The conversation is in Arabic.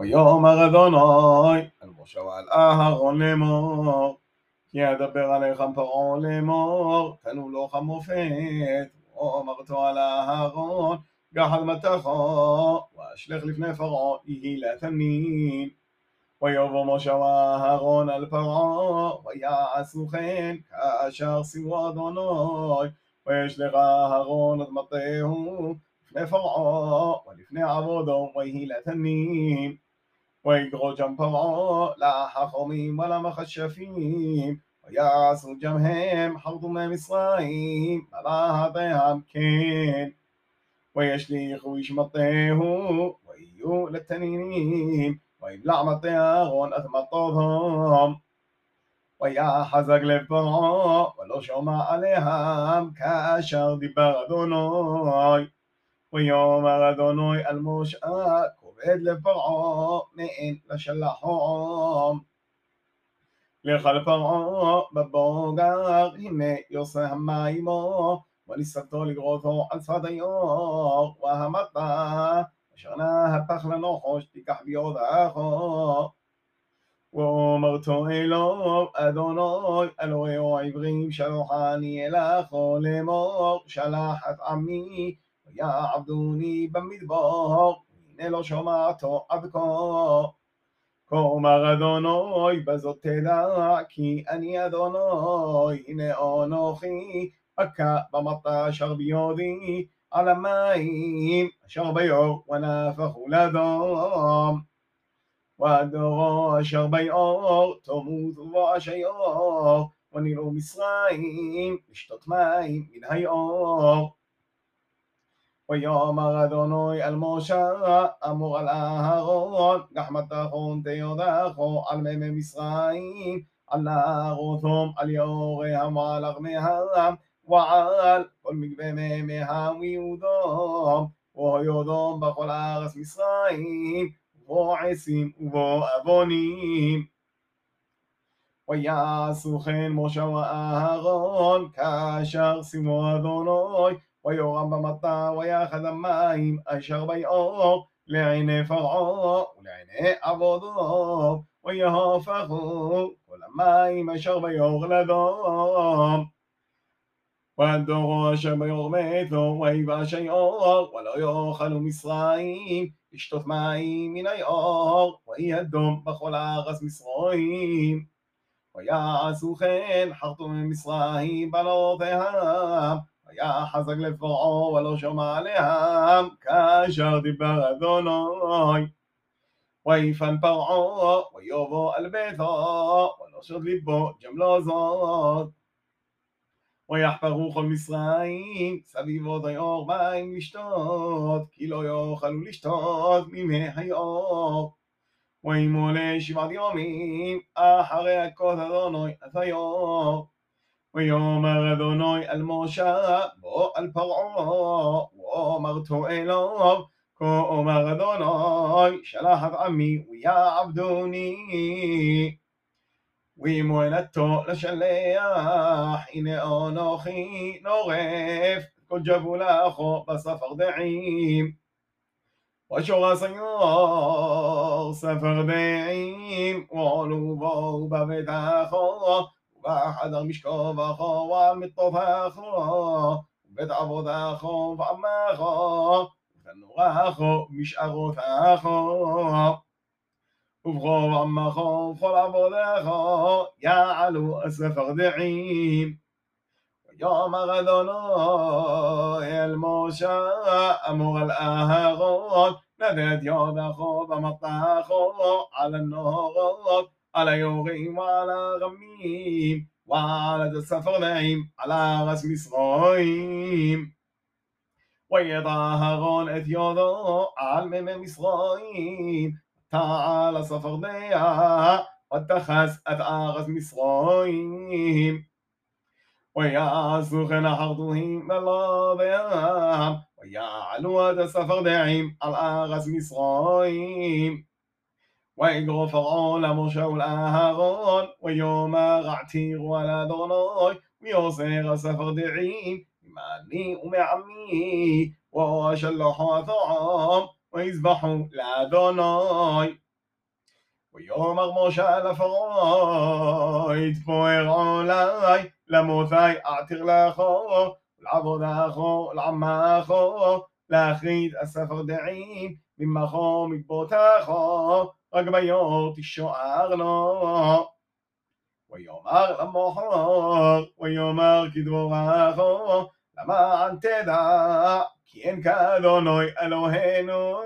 ויאמר אדוני אל משה ועל אהרון לאמור כי אדבר עליך פרעה לאמור קנו לו חמופת ואומרתו על אהרון גחל מתכו ואשלך לפני פרעה יהי לתנין ויבוא משה ואהרון על פרעה ויעשו כן כאשר ציוו אדוני וישלך אהרון עד מטהו לפני פרעה ולפני עבודו ויהי לתנין ويجرو جنبمو لا حخوميم ولا مخشفيم ويعصوا جمهم حرضوا من مصرائيم فلا هذيهم كين ويشليخ ويشمطيه ويو للتنينين ويبلع مطيغون أثم طوهم ويا حزق لفرعو ولو شوما عليهم كاشر دبر אדוני ويوم אדוני אל עובד לפרעה מעין לשלחום. לך לפרעה בבוגר הנה יוסה המימו וניסתו לגרותו על שפת היור והמת אשר נא הפך לנחוש תיקח עוד אחו ואומרתו אלוהו אדוני אלוהיו העברים שלחני אלךו לאמור שלח את עמי ויעבדוני במדבור nello shomato avko. כלומר אדוני בזאת תדע כי אני אדוני הנה אנוכי אכה במטה אשר ביודי על המים אשר ביור ונהפכו לאדום והדורו אשר ביאור תמות ואשיור ונראו מצרים לשתות מים מן היאור ويوم غدنوي الموشى أمو الآها غضون رحمة أخون تيوداخو الميم مصرائيل الله غثم اليوغهم على غمهم وعال كل مجبمي مهم يودوم ويودوم بقول أغس مصرائيل ועשים ובעוונים. ויעשו כן משה ואהרון, כאשר שימו אדוני, ויורם במטר ויחד המים אשר ביאור לעיני פרעה ולעיני עבודו ויהפכו כל המים אשר ביאור לדום ודורו אשר ביאור מתו, ויבש היאור, ולא יאכלו מצרים, לשתות מים מן היאור, ויהי אדום בכל הארץ מצרים. ויעשו כן חרטו ממצרים בלעותיהם היה חזק לפרעה ולא שמע עליהם, כאשר דיבר אדוני. ויפן פרעה ויובו על ביתו, ולא שד ליבו גם לא זאת. ויחפרו כל מצרים, סביבו דיור מים לשתות, כי לא יאכלו לשתות ממי היאור. וימולא שבעת יומים, אחרי הכות אדוני, אז היאור. ويومر ذنوي الموشرة بو الفرعو ومر تو إلوب كو مر ذنوي شلاح عمي ويا عبدوني ويمولتو لشليح إن أونوخي نغيف كل لأخو بسفر دعيم وشغى سيور سفر دعيم وعلو بو واحد مشكو واخو والمطوف اخو بيت عبو داخو وعم اخو خنو اخو مش اخو اخو وفخو وعم اخو وفخو عبو داخو يا علو اسف اغدعيم يوم غدونو الموشا امور الاهرون نبيت يوم اخو بمطاخو على النهرون على يوغهم وعلى غميم وعلى نعيم على راس مصرهم ويطهرون את יודו על מימי מצרים, تعالى صفرديا واتخذ أثارس مصرين ويعزخن حرضهم ملاضيهم ويعلو هذا نعيم على أغس مصرين ويغفران مشاول أهغان ويوم غعتي ولا دوناي ويوسير سفر دعين ماني ومعمي وشلحوا ثعام ويذبحوا لأدوناي ويאמר משה לפרעה, لموثاي اعتر لاخو אעתיר לאחור, ולעבוד اخو لاخيد السفر دعين הספר خو ממחור اخو רק ביום תשוערנו. ויאמר למוחר, ויאמר כדבורכו, למען תדע, כי אין כאדוני אלוהינו.